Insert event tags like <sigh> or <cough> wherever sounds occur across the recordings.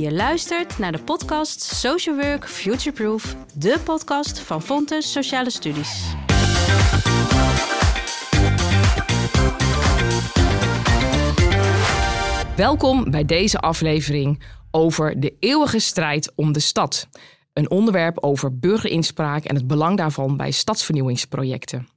Je luistert naar de podcast Social Work Futureproof, de podcast van Fontes Sociale Studies. Welkom bij deze aflevering over de eeuwige strijd om de stad. Een onderwerp over burgerinspraak en het belang daarvan bij stadsvernieuwingsprojecten.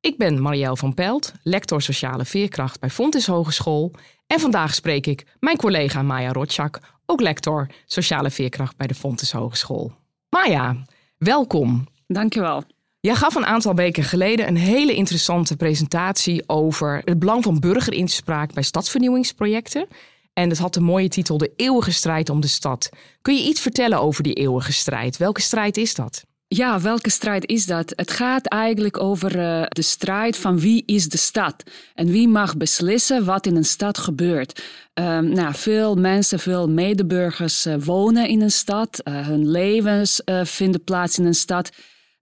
Ik ben Marielle van Pelt, lector sociale veerkracht bij Fontes Hogeschool. En vandaag spreek ik mijn collega Maya Rotschak, ook lector sociale veerkracht bij de Fontes Hogeschool. Maya, welkom. Dankjewel. Jij gaf een aantal weken geleden een hele interessante presentatie over het belang van burgerinspraak bij stadsvernieuwingsprojecten. En het had de mooie titel De eeuwige strijd om de stad. Kun je iets vertellen over die eeuwige strijd? Welke strijd is dat? Ja, welke strijd is dat? Het gaat eigenlijk over uh, de strijd van wie is de stad en wie mag beslissen wat in een stad gebeurt. Um, nou, veel mensen, veel medeburgers uh, wonen in een stad, uh, hun levens vinden plaats in een stad.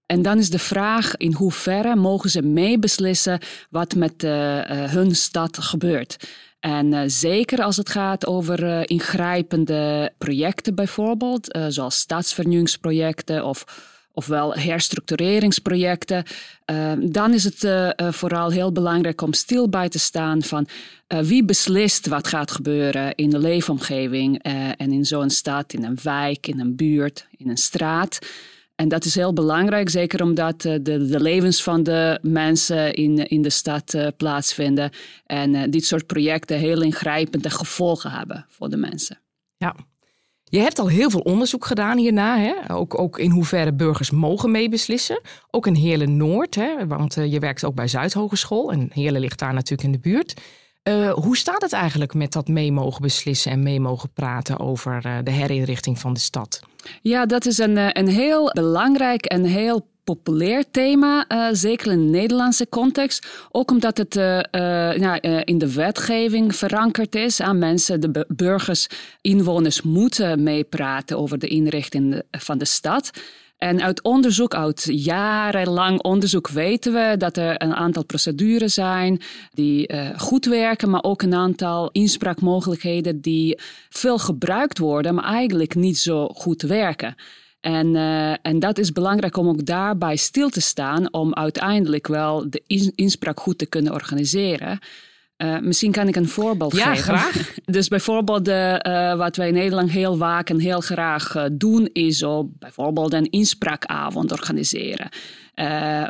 En dan is de vraag in hoeverre mogen ze meebeslissen wat met hun stad gebeurt. En zeker als het gaat over ingrijpende projecten bijvoorbeeld, zoals stadsvernieuwingsprojecten of ofwel herstructureringsprojecten. Uh, dan is het uh, vooral heel belangrijk om stil bij te staan van wie beslist wat gaat gebeuren in de leefomgeving en in zo'n stad, in een wijk, in een buurt, in een straat. En dat is heel belangrijk, zeker omdat de, de levens van de mensen in, in de stad plaatsvinden. En dit soort projecten heel ingrijpende gevolgen hebben voor de mensen. Ja, je hebt al heel veel onderzoek gedaan hierna. Hè? Ook, ook in hoeverre burgers mogen meebeslissen. Ook in Heerlen Noord, hè? want uh, je werkt ook bij Zuidhogeschool. En Heerlen ligt daar natuurlijk in de buurt. Uh, hoe staat het eigenlijk met dat mee mogen beslissen en mee mogen praten over uh, de herinrichting van de stad? Ja, dat is een, een heel belangrijk en heel populair thema, uh, zeker in de Nederlandse context. Ook omdat het uh, uh, in de wetgeving verankerd is. Aan mensen, de burgers, inwoners moeten meepraten over de inrichting van de stad. En uit onderzoek, uit jarenlang onderzoek, weten we dat er een aantal procedures zijn die goed werken, maar ook een aantal inspraakmogelijkheden die veel gebruikt worden, maar eigenlijk niet zo goed werken. En, uh, en dat is belangrijk om ook daarbij stil te staan, om uiteindelijk wel de inspraak goed te kunnen organiseren. Uh, misschien kan ik een voorbeeld ja, geven. graag. <laughs> Dus bijvoorbeeld uh, wat wij in Nederland heel vaak en heel graag doen, is op bijvoorbeeld een inspraakavond organiseren.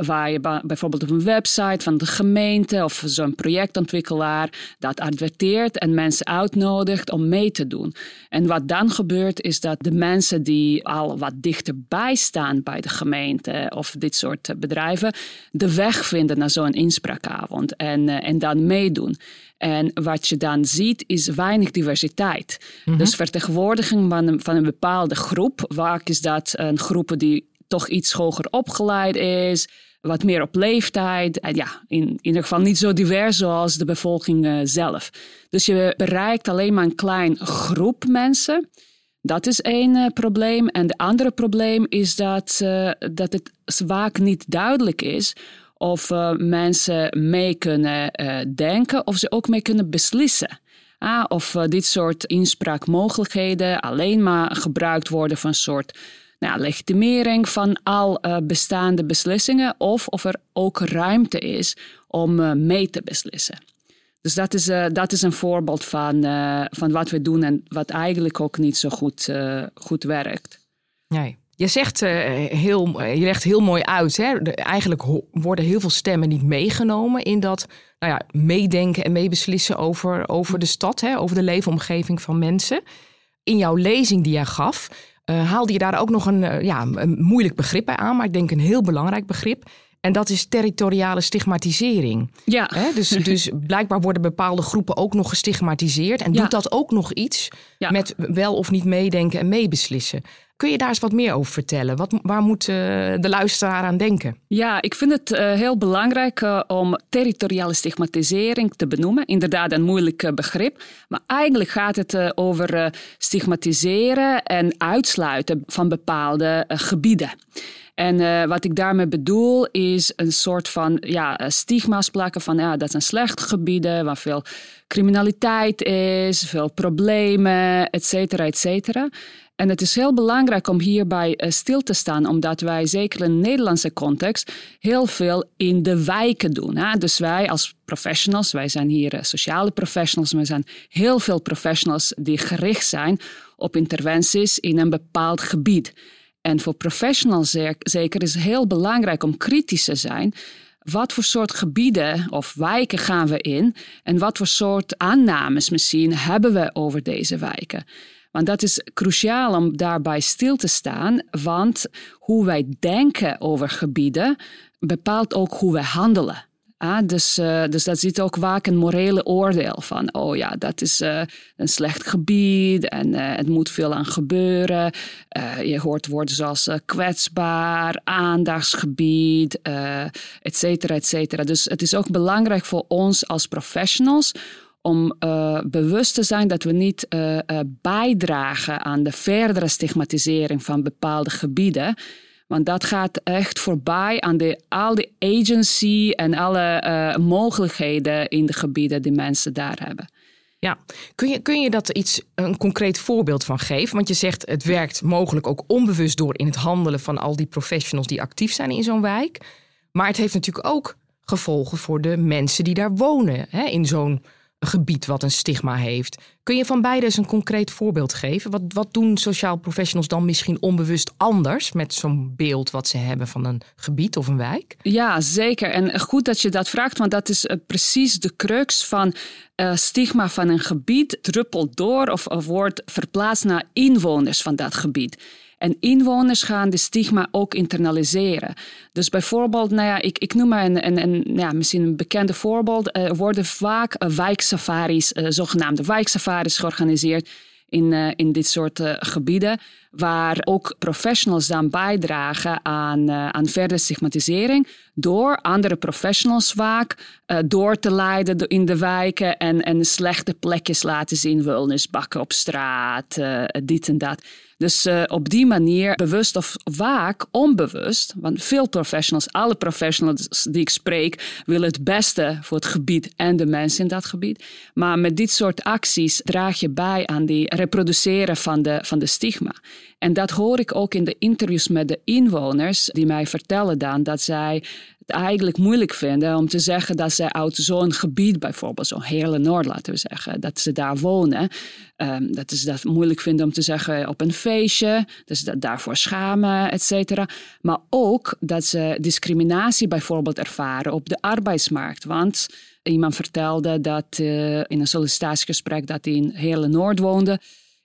Waar je bijvoorbeeld op een website van de gemeente of zo'n projectontwikkelaar dat adverteert en mensen uitnodigt om mee te doen. En wat dan gebeurt is dat de mensen die al wat dichterbij staan bij de gemeente of dit soort bedrijven, de weg vinden naar zo'n inspraakavond en, en dan meedoen. En wat je dan ziet is weinig diversiteit. Mm -hmm. Dus vertegenwoordiging van een, van een bepaalde groep. Vaak is dat een groep die toch iets hoger opgeleid is, wat meer op leeftijd. En ja, in, in ieder geval niet zo divers zoals de bevolking uh, zelf. Dus je bereikt alleen maar een klein groep mensen. Dat is één uh, probleem. En de andere probleem is dat, uh, dat het vaak niet duidelijk is of mensen mee kunnen denken of ze ook mee kunnen beslissen. Ah, of dit soort inspraakmogelijkheden alleen maar gebruikt worden van soort nou, legitimering van al bestaande beslissingen of of er ook ruimte is om mee te beslissen. Dus dat is, dat is een voorbeeld van, van wat we doen en wat eigenlijk ook niet zo goed, goed werkt. Nee. Je zegt heel, je legt heel mooi uit. Hè? eigenlijk worden heel veel stemmen niet meegenomen in dat nou ja, meedenken en meebeslissen over, over de stad, hè? over de leefomgeving van mensen. In jouw lezing die jij gaf, uh, haalde je daar ook nog een, ja, een moeilijk begrip bij aan, maar ik denk een heel belangrijk begrip. En dat is territoriale stigmatisering. Ja. Dus, <laughs> dus blijkbaar worden bepaalde groepen ook nog gestigmatiseerd. En ja. doet dat ook nog iets ja. met wel of niet meedenken en meebeslissen. Kun je daar eens wat meer over vertellen? Wat, waar moet de luisteraar aan denken? Ja, ik vind het heel belangrijk om territoriale stigmatisering te benoemen. Inderdaad, een moeilijk begrip. Maar eigenlijk gaat het over stigmatiseren en uitsluiten van bepaalde gebieden. En uh, wat ik daarmee bedoel is een soort van ja, stigma's plakken van ja, dat zijn slechte gebieden waar veel criminaliteit is, veel problemen, et cetera, et cetera. En het is heel belangrijk om hierbij uh, stil te staan, omdat wij zeker in de Nederlandse context heel veel in de wijken doen. Hè? Dus wij als professionals, wij zijn hier sociale professionals, maar zijn heel veel professionals die gericht zijn op interventies in een bepaald gebied. En voor professionals zeker is het heel belangrijk om kritisch te zijn. Wat voor soort gebieden of wijken gaan we in? En wat voor soort aannames misschien hebben we over deze wijken? Want dat is cruciaal om daarbij stil te staan, want hoe wij denken over gebieden bepaalt ook hoe wij handelen. Ah, dus, uh, dus dat zit ook vaak een morele oordeel van, oh ja, dat is uh, een slecht gebied en uh, het moet veel aan gebeuren. je hoort woorden zoals kwetsbaar, aandachtsgebied, et cetera, et cetera. Dus het is ook belangrijk voor ons als professionals om bewust te zijn dat we niet bijdragen aan de verdere stigmatisering van bepaalde gebieden. Want dat gaat echt voorbij aan de, al die agency en alle uh, mogelijkheden in de gebieden die mensen daar hebben. Ja, kun je, kun je dat iets, een concreet voorbeeld van geven? Want je zegt het werkt mogelijk ook onbewust door in het handelen van al die professionals die actief zijn in zo'n wijk. Maar het heeft natuurlijk ook gevolgen voor de mensen die daar wonen, hè, in zo'n gebied wat een stigma heeft. Kun je van beide eens een concreet voorbeeld geven? Wat, wat doen sociaal professionals dan misschien onbewust anders met zo'n beeld wat ze hebben van een gebied of een wijk? Ja, zeker. En goed dat je dat vraagt, want dat is uh, precies de crux van uh, stigma van een gebied druppelt door of, of wordt verplaatst naar inwoners van dat gebied. En inwoners gaan de stigma ook internaliseren. Dus bijvoorbeeld, nou ja, ik, ik noem maar een, een ja, misschien een bekende voorbeeld. Er worden vaak uh, wijksafaris, uh, zogenaamde wijksafaris, georganiseerd in, in dit soort gebieden. Waar ook professionals dan bijdragen aan, aan verdere stigmatisering. Door andere professionals vaak door te leiden in de wijken. En, en slechte plekjes laten zien. Vuilnisbakken op straat, dit en dat. Dus op die manier, bewust of vaak onbewust, want veel professionals, alle professionals die ik spreek, willen het beste voor het gebied en de mensen in dat gebied. Maar met dit soort acties draag je bij aan die reproduceren van de, van de stigma. En dat hoor ik ook in de interviews met de inwoners, die mij vertellen dan dat zij eigenlijk moeilijk vinden om te zeggen dat ze uit zo'n gebied, bijvoorbeeld zo'n hele Noord, laten we zeggen, dat ze daar wonen. Um, dat ze dat moeilijk vinden om te zeggen op een feestje, ze dat daarvoor schamen, et cetera. Maar ook dat ze discriminatie bijvoorbeeld ervaren op de arbeidsmarkt. Want iemand vertelde dat uh, in een sollicitatiegesprek dat hij in hele Noord woonde,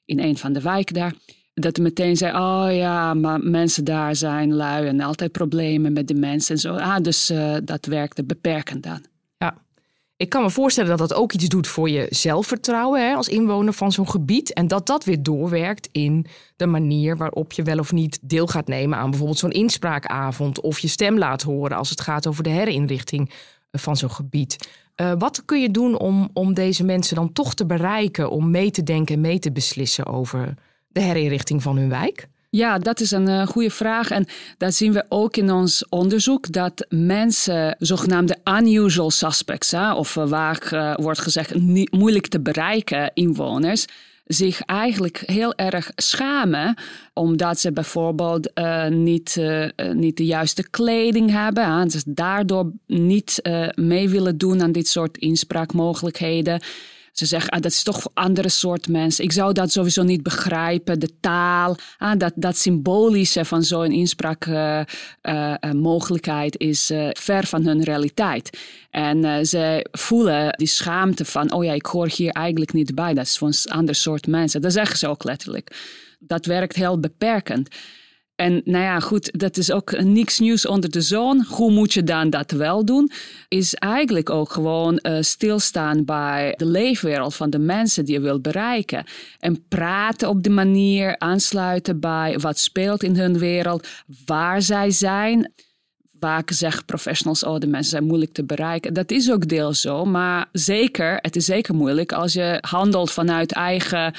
in een van de wijken daar dat meteen zei, oh ja, maar mensen daar zijn lui en altijd problemen met de mensen en zo. Ah, dus uh, dat werkte beperkend aan. Ja, ik kan me voorstellen dat dat ook iets doet voor je zelfvertrouwen hè, als inwoner van zo'n gebied. En dat dat weer doorwerkt in de manier waarop je wel of niet deel gaat nemen aan bijvoorbeeld zo'n inspraakavond. Of je stem laat horen als het gaat over de herinrichting van zo'n gebied. Uh, wat kun je doen om, om deze mensen dan toch te bereiken, om mee te denken en mee te beslissen over de herinrichting van hun wijk? Ja, dat is een uh, goede vraag. En dat zien we ook in ons onderzoek. Dat mensen, zogenaamde unusual suspects, hè, of uh, waar uh, wordt gezegd niet, moeilijk te bereiken inwoners, zich eigenlijk heel erg schamen. Omdat ze bijvoorbeeld niet, niet de juiste kleding hebben. Hè, dus daardoor niet mee willen doen aan dit soort inspraakmogelijkheden. Ze zeggen, ah, dat is toch voor andere soort mensen. Ik zou dat sowieso niet begrijpen. De taal, ah, dat, dat symbolische van zo'n inspraakmogelijkheid uh, uh, is uh, ver van hun realiteit. En ze voelen die schaamte van, oh ja, ik hoor hier eigenlijk niet bij. Dat is voor een ander soort mensen. Dat zeggen ze ook letterlijk. Dat werkt heel beperkend. En nou ja, goed, dat is ook niks nieuws onder de zon. Hoe moet je dan dat wel doen? Is eigenlijk ook gewoon uh, stilstaan bij de leefwereld van de mensen die je wilt bereiken. En praten op die manier, aansluiten bij wat speelt in hun wereld, waar zij zijn vaak zeggen professionals, oh de mensen zijn moeilijk te bereiken. Dat is ook deels zo, maar zeker, het is zeker moeilijk als je handelt vanuit eigen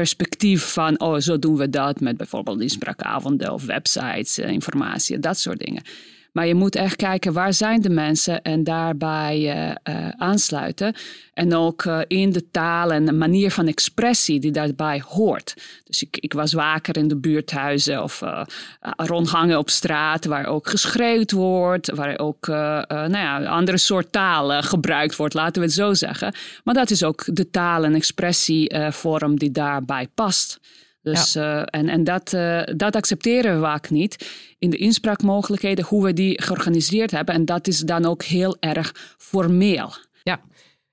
perspectief van, oh zo doen we dat met bijvoorbeeld inspraakavonden of websites, eh, informatie, dat soort dingen. Maar je moet echt kijken waar zijn de mensen en daarbij uh, aansluiten. En ook uh, in de taal en de manier van expressie die daarbij hoort. Dus ik, ik was waker in de buurthuizen of rondhangen op straat waar ook geschreeuwd wordt, waar ook nou ja, andere soort taal gebruikt wordt, laten we het zo zeggen. Maar dat is ook de taal- en expressievorm die daarbij past. Dus, en en dat, dat accepteren we vaak niet in de inspraakmogelijkheden, hoe we die georganiseerd hebben. En dat is dan ook heel erg formeel. Ja.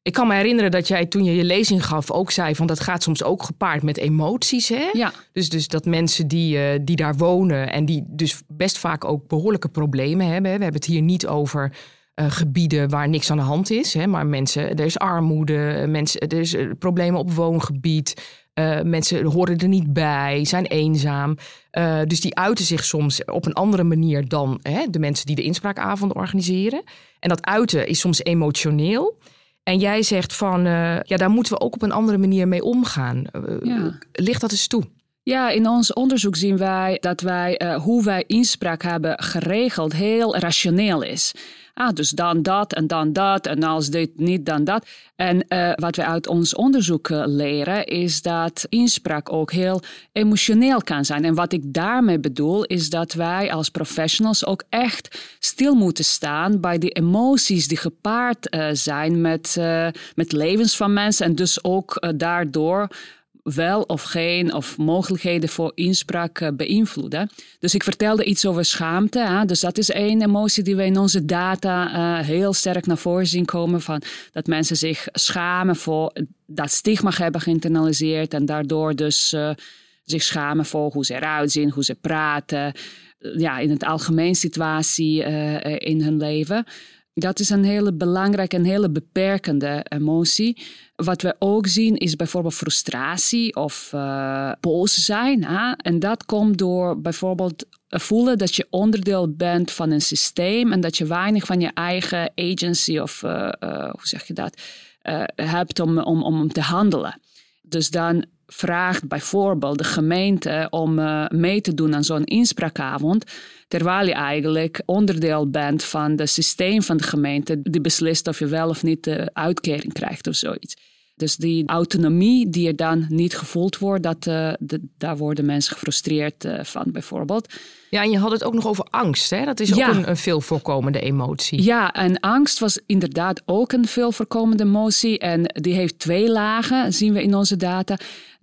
Ik kan me herinneren dat jij toen je je lezing gaf ook zei van dat gaat soms ook gepaard met emoties. Hè? Ja. Dus, dus dat mensen die, uh, die daar wonen en die dus best vaak ook behoorlijke problemen hebben. We hebben het hier niet over uh, gebieden waar niks aan de hand is. Hè? Maar mensen, er is armoede, mensen, er is problemen op woongebied. Uh, mensen horen er niet bij, zijn eenzaam. Uh, dus die uiten zich soms op een andere manier dan hè, de mensen die de inspraakavonden organiseren. En dat uiten is soms emotioneel. En jij zegt van, uh, ja, daar moeten we ook op een andere manier mee omgaan. Ja. Ligt dat eens toe? Ja, in ons onderzoek zien wij dat wij, uh, hoe wij inspraak hebben geregeld heel rationeel is. Ah, dus dan dat en dan dat en als dit niet, dan dat. En uh, wat we uit ons onderzoek leren is dat inspraak ook heel emotioneel kan zijn. En wat ik daarmee bedoel is dat wij als professionals ook echt stil moeten staan bij de emoties die gepaard zijn met, met levens van mensen en dus ook daardoor wel of geen of mogelijkheden voor inspraak uh, beïnvloeden. Dus ik vertelde iets over schaamte. Hè? Dus dat is één emotie die we in onze data uh, heel sterk naar voren zien komen. Van dat mensen zich schamen voor dat stigma hebben geïnternaliseerd en daardoor dus uh, zich schamen voor hoe ze eruit zien, hoe ze praten. Ja, in het algemeen situatie in hun leven. Dat is een hele belangrijke en hele beperkende emotie. Wat we ook zien is bijvoorbeeld frustratie of uh, boos zijn. Hè? En dat komt door bijvoorbeeld voelen dat je onderdeel bent van een systeem en dat je weinig van je eigen agency of uh, uh, hoe zeg je dat hebt om, om, om te handelen. Dus dan vraagt bijvoorbeeld de gemeente om uh, mee te doen aan zo'n inspraakavond, terwijl je eigenlijk onderdeel bent van het systeem van de gemeente die beslist of je wel of niet de uitkering krijgt of zoiets. Dus die autonomie die er dan niet gevoeld wordt, dat, uh, de, daar worden mensen gefrustreerd uh, van bijvoorbeeld. Ja, en je had het ook nog over angst. Hè? Dat is ook een, een veel voorkomende emotie. Ja, en angst was inderdaad ook een veel voorkomende emotie. En die heeft twee lagen, zien we in onze data.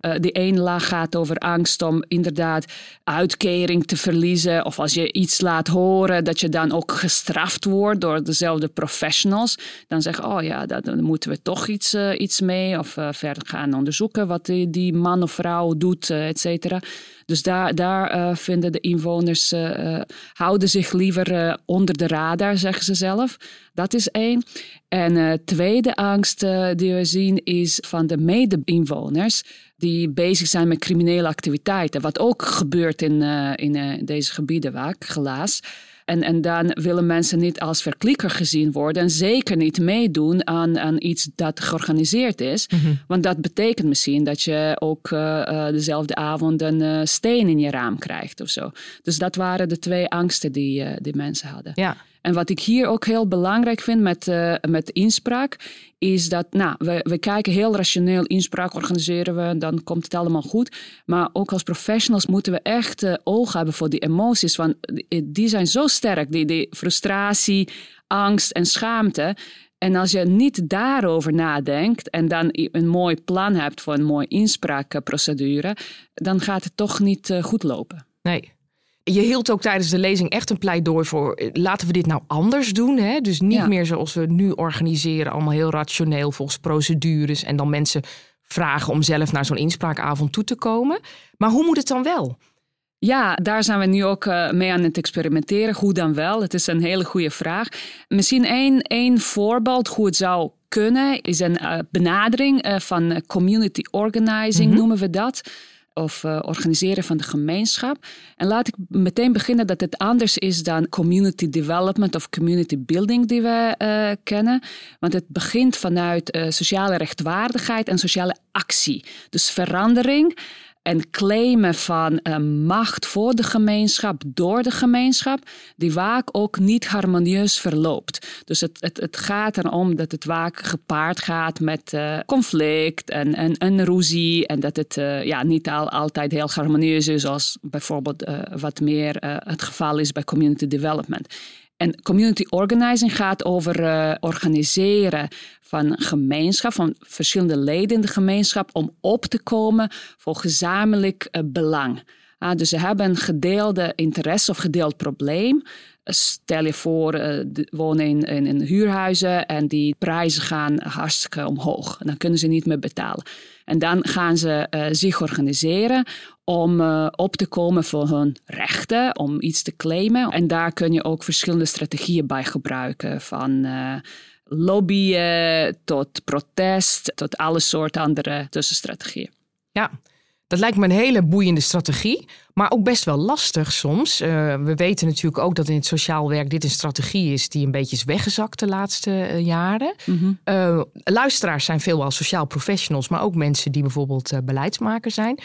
Uh, die ene laag gaat over angst om inderdaad uitkering te verliezen. Of als je iets laat horen, dat je dan ook gestraft wordt door dezelfde professionals. Dan zeggen, oh ja, daar moeten we toch iets, uh, iets mee. Of uh, verder gaan onderzoeken wat die, die man of vrouw doet, et cetera. Dus daar, daar vinden de inwoners, houden zich liever onder de radar, zeggen ze zelf. Dat is één. En tweede angst die we zien is van de mede-inwoners die bezig zijn met criminele activiteiten. Wat ook gebeurt in, uh, in deze gebieden vaak, helaas. En, en dan willen mensen niet als verklikker gezien worden en zeker niet meedoen aan, aan iets dat georganiseerd is. Mhm. Want dat betekent misschien dat je ook uh, uh, dezelfde avond een steen in je raam krijgt of zo. Dus dat waren de twee angsten die, die mensen hadden. Ja. En wat ik hier ook heel belangrijk vind met, uh, met inspraak, is dat nou, we, we kijken heel rationeel inspraak organiseren we, dan komt het allemaal goed. Maar ook als professionals moeten we echt uh, oog hebben voor die emoties, want die zijn zo sterk, die, die frustratie, angst en schaamte. En als je niet daarover nadenkt en dan een mooi plan hebt voor een mooie inspraakprocedure, dan gaat het toch niet uh, goed lopen. Nee. Je hield ook tijdens de lezing echt een pleidooi voor laten we dit nou anders doen. Hè? Dus niet ja. meer zoals we nu organiseren, allemaal heel rationeel volgens procedures en dan mensen vragen om zelf naar zo'n inspraakavond toe te komen. Maar hoe moet het dan wel? Ja, daar zijn we nu ook uh, mee aan het experimenteren. Hoe dan wel? Het is een hele goede vraag. Misschien één, één voorbeeld hoe het zou kunnen is een uh, benadering van community organizing, Mhm. noemen we dat. Of uh, organiseren van de gemeenschap. En laat ik meteen beginnen dat het anders is dan community development of community building die we uh, kennen. Want het begint vanuit uh, sociale rechtvaardigheid en sociale actie. Dus verandering en claimen van uh, macht voor de gemeenschap, door de gemeenschap, die vaak ook niet harmonieus verloopt. Dus het, het, het gaat erom dat het vaak gepaard gaat met uh, conflict en, en, en ruzie. En dat het uh, ja, niet al, altijd heel harmonieus is, zoals bijvoorbeeld wat meer het geval is bij community development. En community organizing gaat over uh, organiseren van een gemeenschap, van verschillende leden in de gemeenschap, om op te komen voor gezamenlijk uh, belang. Uh, dus ze hebben een gedeelde interesse of gedeeld probleem. Stel je voor, uh, de, wonen in, in, in, huurhuizen en die prijzen gaan hartstikke omhoog. Dan kunnen ze niet meer betalen. En dan gaan ze zich organiseren om uh, op te komen voor hun rechten, om iets te claimen. En daar kun je ook verschillende strategieën bij gebruiken. Van uh, lobbyen tot protest, tot alle soorten andere tussenstrategieën. Ja, dat lijkt me een hele boeiende strategie, maar ook best wel lastig soms. Uh, we weten natuurlijk ook dat in het sociaal werk dit een strategie is die een beetje is weggezakt de laatste uh, jaren. Mm -hmm. uh, luisteraars zijn veelal sociaal professionals, maar ook mensen die bijvoorbeeld beleidsmaker zijn.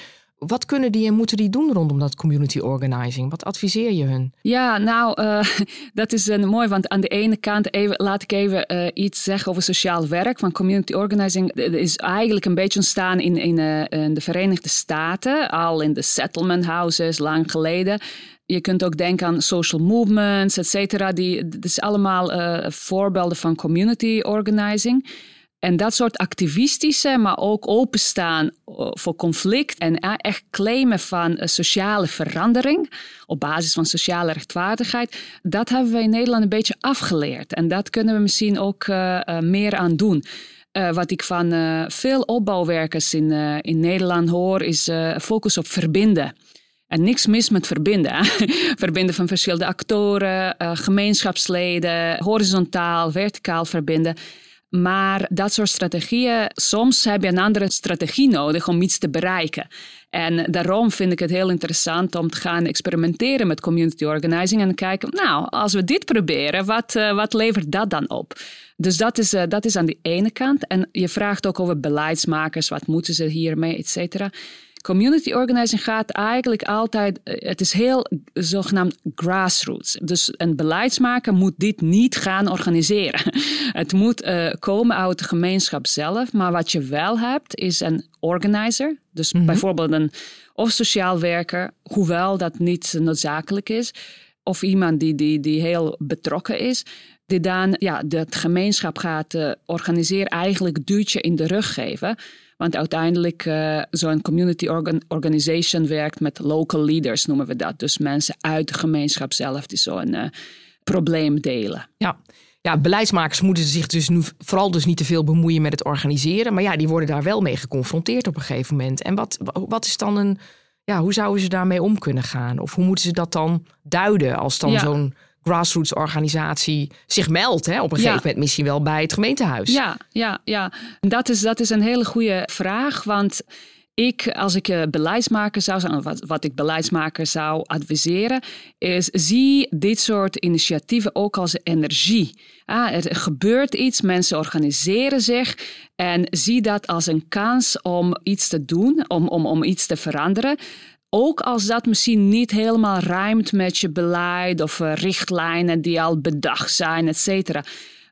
Wat kunnen die en moeten die doen rondom dat community organizing? Wat adviseer je hun? Ja, nou, uh, <laughs> dat is een mooi, want aan de ene kant even, laat ik even uh, iets zeggen over sociaal werk. Van community organizing is eigenlijk een beetje ontstaan in, in, in de Verenigde Staten, al in de settlement houses, lang geleden. Je kunt ook denken aan social movements, et cetera. Dat is allemaal voorbeelden van community organizing. En dat soort activistische, maar ook openstaan voor conflict en echt claimen van sociale verandering op basis van sociale rechtvaardigheid, dat hebben we in Nederland een beetje afgeleerd. En dat kunnen we misschien ook meer aan doen. Wat ik van veel opbouwwerkers in, in Nederland hoor, is focus op verbinden. En niks mis met verbinden. <laughs> verbinden van verschillende actoren, gemeenschapsleden, horizontaal, verticaal verbinden. Maar dat soort strategieën, soms heb je een andere strategie nodig om iets te bereiken. En daarom vind ik het heel interessant om te gaan experimenteren met community organizing en kijken, nou, als we dit proberen, wat, uh, wat levert dat dan op? Dus dat is, uh, dat is aan de ene kant. En je vraagt ook over beleidsmakers, wat moeten ze hiermee, et cetera. Community organizing gaat eigenlijk altijd, het is heel zogenaamd grassroots. Dus een beleidsmaker moet dit niet gaan organiseren. <laughs> Het moet uh, komen uit de gemeenschap zelf. Maar wat je wel hebt, is een organizer. Dus mm-hmm. bijvoorbeeld een of sociaal werker, hoewel dat niet noodzakelijk is. Of iemand die, die, die heel betrokken is. Die dan ja, de gemeenschap gaat uh, organiseren, eigenlijk duwtje in de rug geven. Want uiteindelijk, uh, zo'n community organ organization werkt met local leaders, noemen we dat. Dus mensen uit de gemeenschap zelf die zo'n uh, probleem delen. Ja. ja, beleidsmakers moeten zich dus nu vooral dus niet te veel bemoeien met het organiseren. Maar ja, die worden daar wel mee geconfronteerd op een gegeven moment. En wat, wat is dan een. Ja, hoe zouden ze daarmee om kunnen gaan? Of hoe moeten ze dat dan duiden als dan ja. zo'n grassroots organisatie zich meldt. Hè, op een gegeven moment misschien wel bij het gemeentehuis. Ja, ja, ja. Dat, is, dat is een hele goede vraag. Want ik, als ik uh, beleidsmaker zou zijn, wat, wat ik beleidsmaker zou adviseren, is zie dit soort initiatieven ook als energie. Ah, er gebeurt iets, mensen organiseren zich en zie dat als een kans om iets te doen, om, om, om iets te veranderen. Ook als dat misschien niet helemaal rijmt met je beleid of uh, richtlijnen die al bedacht zijn, et.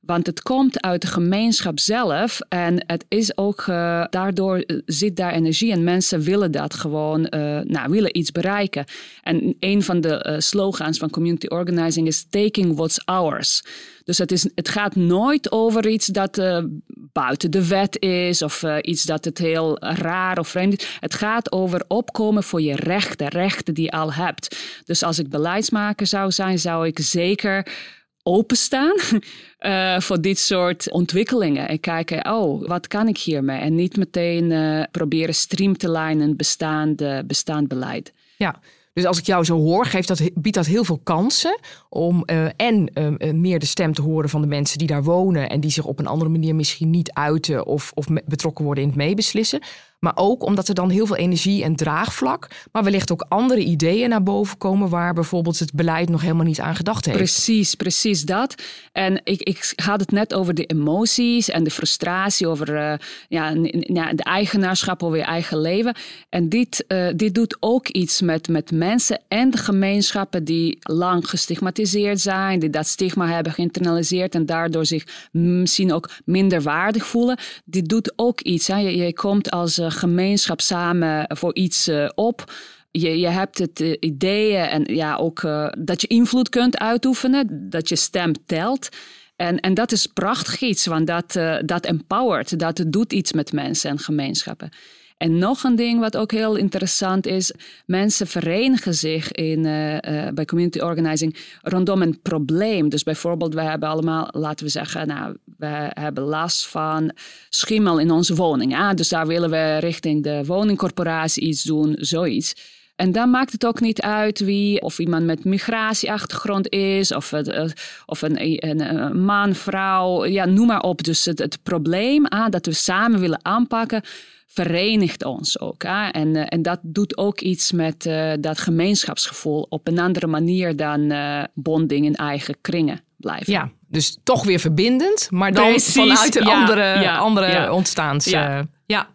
Want het komt uit de gemeenschap zelf en het is ook, uh, daardoor zit daar energie en mensen willen dat gewoon, uh, nou, willen iets bereiken. En een van de slogans van community organizing is taking what's ours. Dus het, is, het gaat nooit over iets dat buiten de wet is of iets dat het heel raar of vreemd is. Het gaat over opkomen voor je rechten, rechten die je al hebt. Dus als ik beleidsmaker zou zijn, zou ik zeker openstaan uh, <laughs> voor dit soort ontwikkelingen. En kijken, oh, wat kan ik hiermee? En niet meteen uh, proberen stream te lijnen bestaand, bestaand beleid. Ja, Dus als ik jou zo hoor, geeft dat, biedt dat heel veel kansen om uh, en meer de stem te horen van de mensen die daar wonen en die zich op een andere manier misschien niet uiten of, of betrokken worden in het meebeslissen. Maar ook omdat er dan heel veel energie en draagvlak, maar wellicht ook andere ideeën naar boven komen waar bijvoorbeeld het beleid nog helemaal niet aan gedacht heeft. Precies, precies dat. En ik, ik had het net over de emoties en de frustratie over uh, ja, de eigenaarschap over je eigen leven. En dit, uh, dit doet ook iets met, met mensen en gemeenschappen die lang gestigmatiseerd zijn, die dat stigma hebben geïnternaliseerd en daardoor zich misschien ook minder waardig voelen. Dit doet ook iets. Hè. Je komt als gemeenschap samen voor iets uh, op. Je, je hebt het uh, ideeën en ja, ook dat je invloed kunt uitoefenen, dat je stem telt. En, en dat is prachtig iets, want dat, dat empowert, dat doet iets met mensen en gemeenschappen. En nog een ding wat ook heel interessant is: mensen verenigen zich in, uh, uh, bij community organizing rondom een probleem. Dus bijvoorbeeld, we hebben allemaal, laten we zeggen, nou, we hebben last van schimmel in onze woning. Ja? Dus daar willen we richting de woningcorporatie iets doen, zoiets. En dan maakt het ook niet uit wie, of iemand met migratieachtergrond is, of, het, of een, een, man, vrouw, ja, noem maar op. Dus het, het probleem ah, dat we samen willen aanpakken, verenigt ons ook. Hè? En, uh, en dat doet ook iets met uh, dat gemeenschapsgevoel op een andere manier dan uh, bonding in eigen kringen blijven. Ja, dus toch weer verbindend, maar dan Precies, vanuit een ja, andere, ja, andere ja. ontstaans. ja.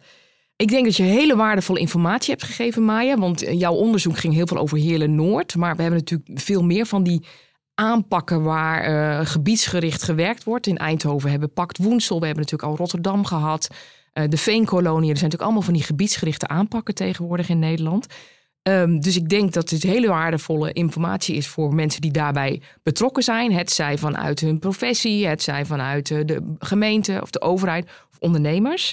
Ik denk dat je hele waardevolle informatie hebt gegeven, Maya. Want jouw onderzoek ging heel veel over Heerlen Noord. Maar we hebben natuurlijk veel meer van die aanpakken waar uh, gebiedsgericht gewerkt wordt. In Eindhoven hebben we Pakt Woensel. We hebben natuurlijk al Rotterdam gehad. Uh, de veenkoloniën. Er zijn natuurlijk allemaal van die gebiedsgerichte aanpakken tegenwoordig in Nederland. Um, dus ik denk dat dit hele waardevolle informatie is voor mensen die daarbij betrokken zijn. Het zij vanuit hun professie, het zij vanuit de gemeente of de overheid of ondernemers.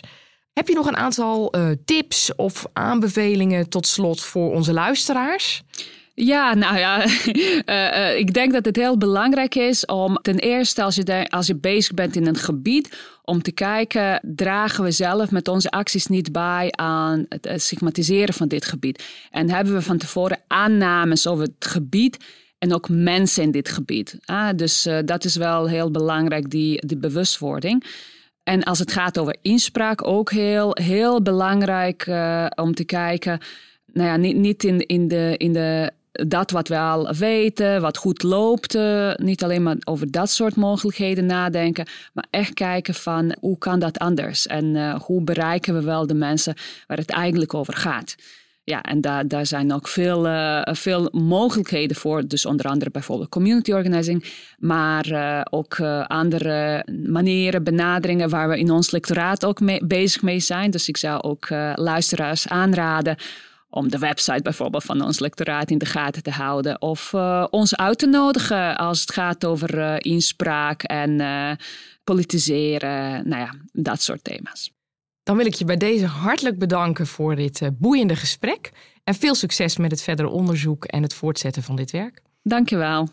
Heb je nog een aantal uh, tips of aanbevelingen tot slot voor onze luisteraars? Ja, nou ja, uh, <laughs> uh, ik denk dat het heel belangrijk is om ten eerste als je, als je bezig bent in een gebied, om te kijken, dragen we zelf met onze acties niet bij aan het stigmatiseren van dit gebied? En hebben we van tevoren aannames over het gebied en ook mensen in dit gebied? Ah, dus dat is wel heel belangrijk, die, die bewustwording. En als het gaat over inspraak, ook heel, heel belangrijk uh, om te kijken. Nou ja, niet, niet in, in, de, in de dat wat we al weten, wat goed loopt, uh, niet alleen maar over dat soort mogelijkheden nadenken, maar echt kijken van hoe kan dat anders en uh, hoe bereiken we wel de mensen waar het eigenlijk over gaat. Ja, en daar, daar zijn ook veel, uh, veel mogelijkheden voor. Dus onder andere bijvoorbeeld community organizing, maar uh, ook uh, andere manieren, benaderingen waar we in ons lectoraat ook mee, bezig mee zijn. Dus ik zou ook luisteraars aanraden om de website bijvoorbeeld van ons lectoraat in de gaten te houden. Of ons uit te nodigen als het gaat over inspraak en politiseren. Nou ja, dat soort thema's. Dan wil ik je bij deze hartelijk bedanken voor dit uh, boeiende gesprek. En veel succes met het verdere onderzoek en het voortzetten van dit werk. Dankjewel.